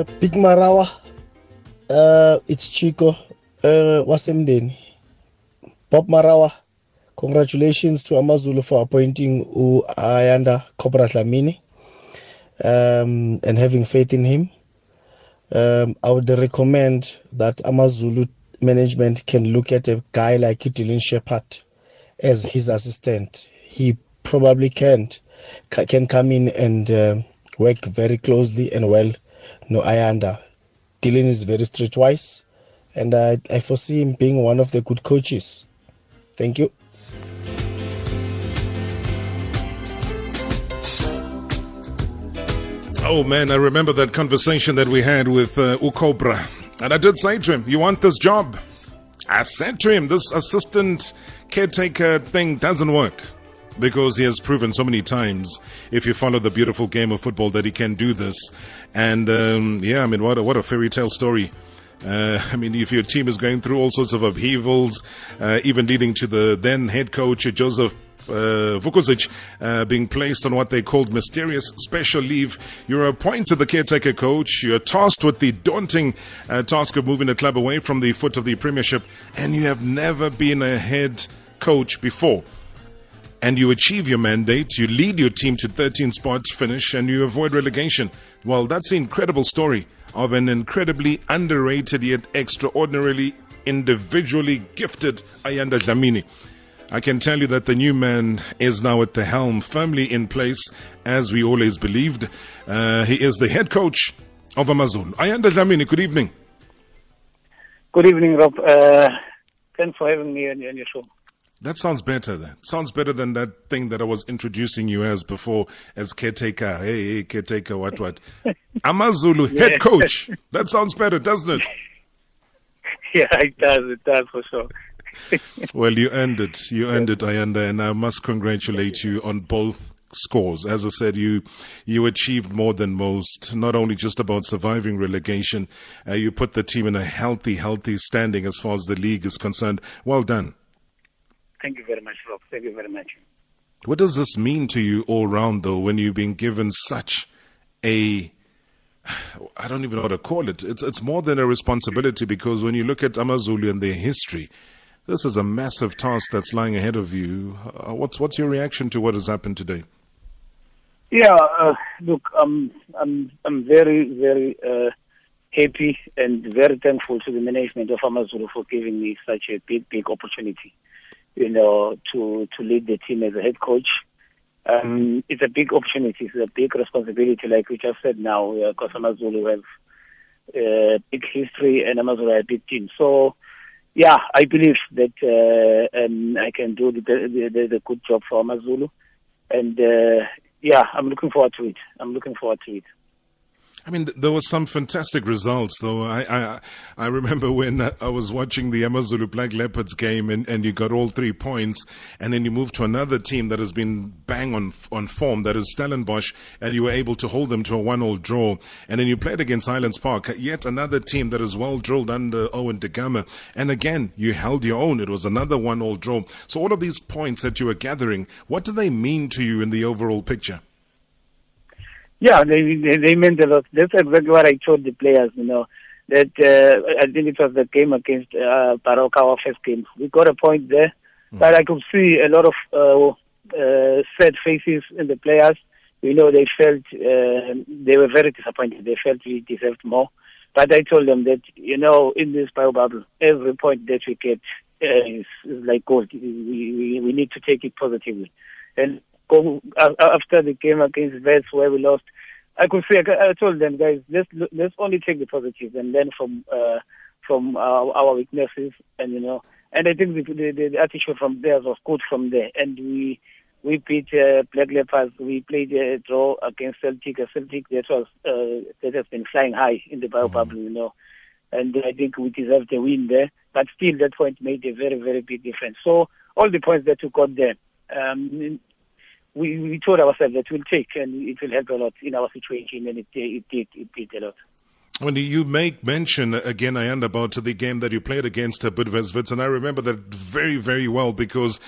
Uh, Big Marawa. Uh, it's Chico. Uh, wasemndeni. Bob Marawa. Congratulations to Amazulu for appointing U Ayanda Cobra Dlamini um, and having faith in him. Um, I would recommend that Amazulu management can look at a guy like Dillon Sheppard as his assistant. He probably can't can come in and uh, work very closely and well. No, Ayanda. Dillon is very streetwise, and I, I foresee him being one of the good coaches. Thank you. Oh man, I remember that conversation that we had with uh, Ukobra. And I did say to him, You want this job? I said to him, This assistant caretaker thing doesn't work. Because he has proven so many times, if you follow the beautiful game of football, that he can do this. And um, yeah, I mean, what a, what a fairy tale story. Uh, I mean, if your team is going through all sorts of upheavals, uh, even leading to the then head coach, Joseph uh, uh, being placed on what they called mysterious special leave. You're appointed the caretaker coach. You're tasked with the daunting uh, task of moving the club away from the foot of the Premiership, and you have never been a head coach before. And you achieve your mandate, you lead your team to 13 spots finish, and you avoid relegation. Well, that's the incredible story of an incredibly underrated yet extraordinarily individually gifted Ayanda Dlamini. I can tell you that the new man is now at the helm, firmly in place, as we always believed. Uh, he is the head coach of Amazulu. Ayanda Dlamini, good evening. Good evening, Rob. Uh, thanks for having me on, your show. That sounds better. Then sounds better than that thing that I was introducing you as before, as caretaker. Hey, hey, caretaker, what, what? Amazulu head coach. That sounds better, doesn't it? Yeah, it does. It does for sure. well, you earned it. You earned it, Ayanda, and I must congratulate you on both scores. As I said, you you achieved more than most. Not only just about surviving relegation, uh, you put the team in a healthy, healthy standing as far as the league is concerned. Well done. Thank you very much, Rob. Thank you very much. What does this mean to you all round, though, when you've been given such a I don't even know how to call it. It's it's more than a responsibility because when you look at Amazulu and their history, this is a massive task that's lying ahead of you. Uh, what's what's your reaction to what has happened today? Yeah, uh, look, I'm I'm I'm very very uh, happy and very thankful to the management of Amazulu for giving me such a big big opportunity. You know, to to lead the team as a head coach. Um, it's a big opportunity. It's a big responsibility, like we just said now, because uh, Amazulu have a uh, big history and Amazulu are a big team. So yeah, I believe that uh, um, I can do the, the, the, the, good job for Amazulu. And uh, yeah, I'm looking forward to it. I'm looking forward to it. I mean, there were some fantastic results, though. I I, I remember when uh, I was watching the Amazulu Black Leopards game, and, and you got all three points, and then you moved to another team that has been bang on on form, that is Stellenbosch, and you were able to hold them to a one-all draw. And then you played against Highlands Park, yet another team that is well drilled under Owen da Gama, and again you held your own. It was another one-all draw. So all of these points that you were gathering, what do they mean to you in the overall picture? Yeah, they, they, they meant a lot. That's exactly what I told the players, you know, that uh, I think it was the game against uh, Baroka, our first game. We got a point there, mm. but I could see a lot of uh, uh, sad faces in the players. You know, they felt uh, they were very disappointed. They felt we deserved more. But I told them that, you know, in this bio bubble, every point that we get uh, is, is like gold. We, we, we need to take it positively. And go after the game against Wits where we lost. I could say I told them guys let's let's only take the positives and learn from uh, from our, our weaknesses and you know and I think the, the, the attitude from there was good from there and we we beat uh, Black Leopards. We played a draw against Celtic. A Celtic that was uh, that has been flying high in the bio mm-hmm. bubble, you know. And I think we deserved a win there. But still, that point made a very, very big difference. So all the points that we got there, um, we, we told ourselves that we'll take and it will help a lot in our situation, and it, it did. It did a lot. When you make mention again, end about the game that you played against uh, and I remember that very, very well because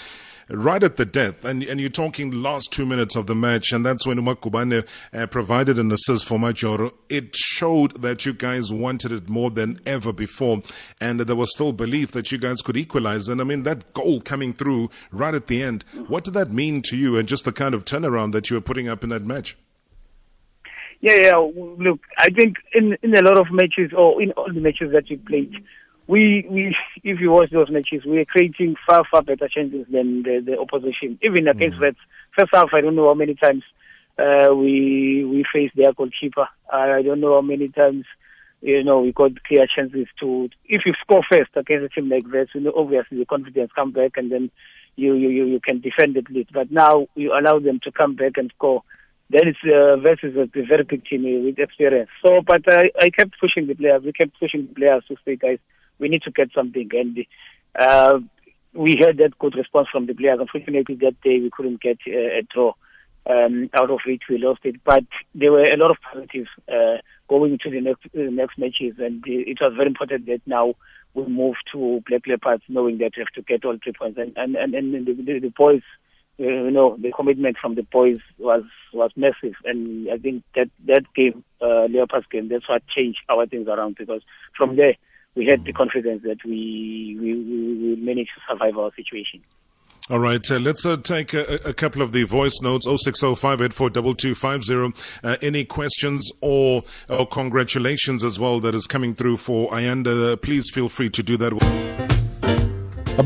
right at the death, and, and you're talking last two minutes of the match, and that's when Umakubane uh, provided an assist for Majoro. It showed that you guys wanted it more than ever before, and there was still belief that you guys could equalize. And I mean, that goal coming through right at the end, what did that mean to you, and just the kind of turnaround that you were putting up in that match? Yeah, yeah. Look, I think in in a lot of matches or in all the matches that we played, we we if you watch those matches, we are creating far far better chances than the, the opposition. Even against mm. first half, I don't know how many times uh, we we faced their goalkeeper. I don't know how many times you know we got clear chances to. If you score first against a team like that, you know obviously the confidence come back and then you you you, you can defend it. But now you allow them to come back and score then it's uh, versus a very big team with experience. So, but I, I kept pushing the players. We kept pushing the players to say, guys, we need to get something. And uh, we had that good response from the players. Unfortunately, that day we couldn't get uh, a draw. Um, out of it, we lost it, but there were a lot of positives uh, going into the next uh, next matches, and it was very important that now we move to Black Leopards, knowing that we have to get all three points, and and and, and the, the, the boys you know, the commitment from the boys was was massive, and I think that that game, uh, Leopards game, that's what changed our things around because from there we had the confidence that we we, we, we managed to survive our situation. All right, uh, let's uh, take a, a, couple of the voice notes 0605842250. Uh, any questions or, or congratulations as well that is coming through for Ayanda? Please feel free to do that.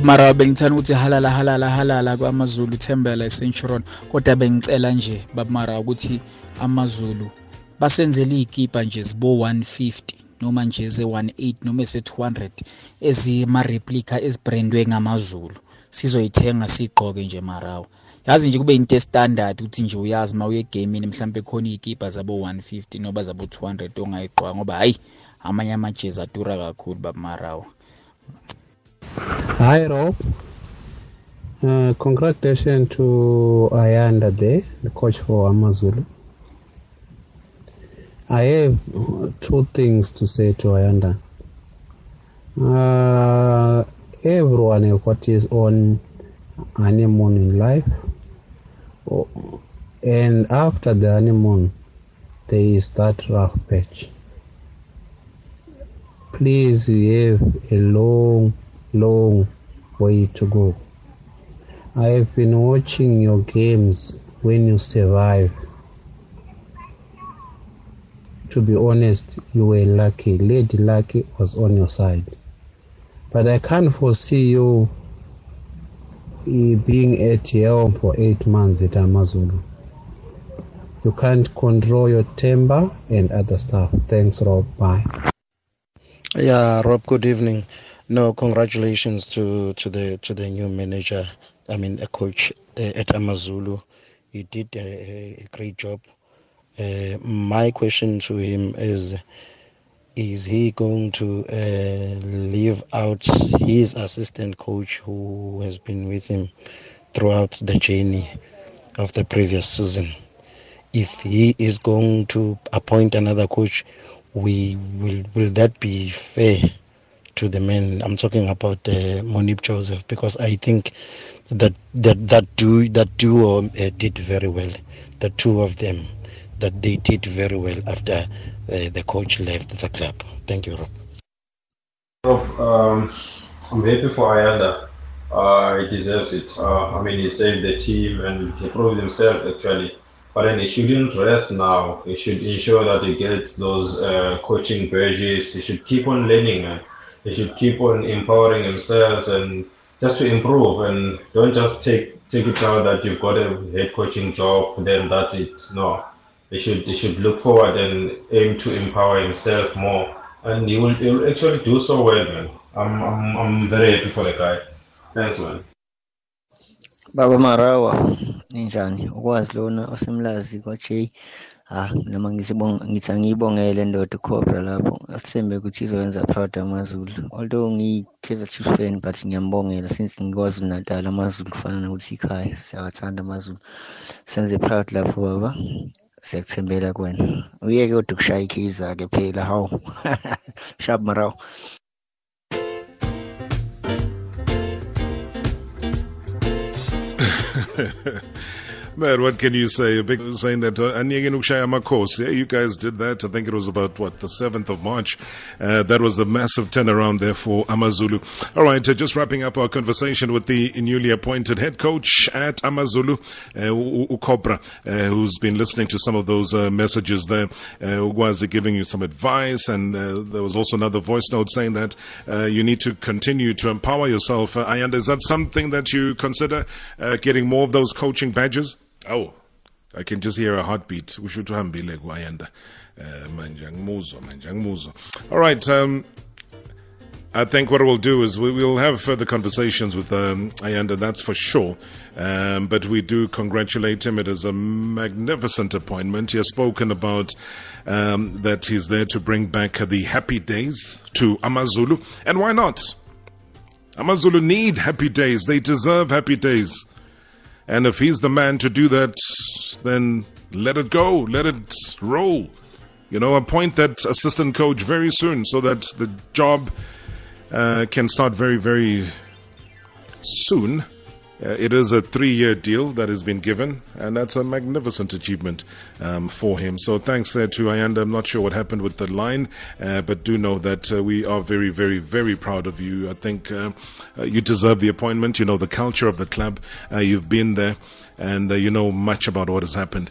mara bengithanda ukuthi halala halala halala kwamazulu thembela esenturon kodwa bengicela nje babamara ukuthi amazulu basenzele iy'kipa nje zibo-150 noma nje ze-18 noma eze-200 ezima-replica ezibrandwe ngamazulu sizoyithenga siyigqoke nje marawo yazi nje kube into estandard ukuthi nje uyazi uma uye egamini mhlawumbe khona iy'kipa zabo-150 noba zabo-200 ongayigqoka ngoba hhayi amanye amajezi adura kakhulu babamarawo Hi Rob. Uh, congratulations to Ayanda there, the coach for Amazulu. I have two things to say to Ayanda. Uh, everyone what is on honeymoon in life, oh, and after the honeymoon, there is that rough patch. Please, we have a long long way to go. I have been watching your games when you survive. To be honest, you were lucky. Lady Lucky was on your side. But I can't foresee you being at Yale for eight months at Amazulu. You can't control your temper and other stuff. Thanks, Rob. Bye. Yeah, Rob, good evening. No, congratulations to to the to the new manager. I mean, a coach uh, at Amazulu. He did a, a great job. Uh, my question to him is: Is he going to uh, leave out his assistant coach, who has been with him throughout the journey of the previous season? If he is going to appoint another coach, we will will that be fair? to the men. I'm talking about uh, Monip Joseph because I think that that that duo that duo uh, did very well. The two of them that they did very well after uh, the coach left the club. Thank you, Rob. Rob, um, I'm happy for Ayanda. Uh, he deserves it. Uh, I mean, he saved the team and he proved himself actually. But then he shouldn't rest now. He should ensure that he gets those uh, coaching badges. He should keep on learning Man. he should keep on empowering himself and just to improve and don't just take take it out that you've got a head coaching job then that's it no he should he should look forward and aim to empower himself more. And he will, he will actually do so well man. I'm, I'm, I'm very happy for the guy. Thanks man. Baba Marawa ninjani? Ukwazi lona osemlazi kwa-J Ah, noma ngisibonga ngithi angiyibongele ndoda uCobra lapho. Asithembe ukuthi izokwenza proud amaZulu. Although ngiyi-Kaizer Chiefs fan but ngiyambongela since ngikwaZulu Natal amaZulu kufana nokuthi ikhaya siyawathanda amaZulu. Senze proud lapho baba siyakuthembela kuwena. Uyeke kodwa ukushaya ikhiza-ke phela hawu. Shap marawu. Man, what can you say? Saying that uh, Anyegin Ukshaya Makos. Yeah, you guys did that. I think it was about what the seventh of March. Uh, that was the massive turnaround there for Amazulu. All right, uh, just wrapping up our conversation with the newly appointed head coach at Amazulu, uh, Ukobra, uh, who's been listening to some of those uh, messages there. Uh, was giving you some advice, and uh, there was also another voice note saying that uh, you need to continue to empower yourself. Uh, Ayanda, is that something that you consider uh, getting more of those coaching badges? Oh, I can just hear a heartbeat. We should hambile kwayanda. Uh, manje angimuzwa, manje angimuzwa. All right, um, I think what we'll do is we will have further conversations with um, Ayanda, that's for sure. Um, but we do congratulate him. It is a magnificent appointment. He has spoken about um, that he's there to bring back the happy days to Amazulu. And why not? Amazulu need happy days. They deserve happy days. And if he's the man to do that, then let it go, let it roll. You know, appoint that assistant coach very soon so that the job uh, can start very, very soon. Uh, it is a three year deal that has been given, and that's a magnificent achievement um, for him. So thanks there to Ayanda. I'm not sure what happened with the line, uh, but do know that uh, we are very, very, very proud of you. I think uh, uh, you deserve the appointment. You know the culture of the club, uh, you've been there, and you know much about what has happened.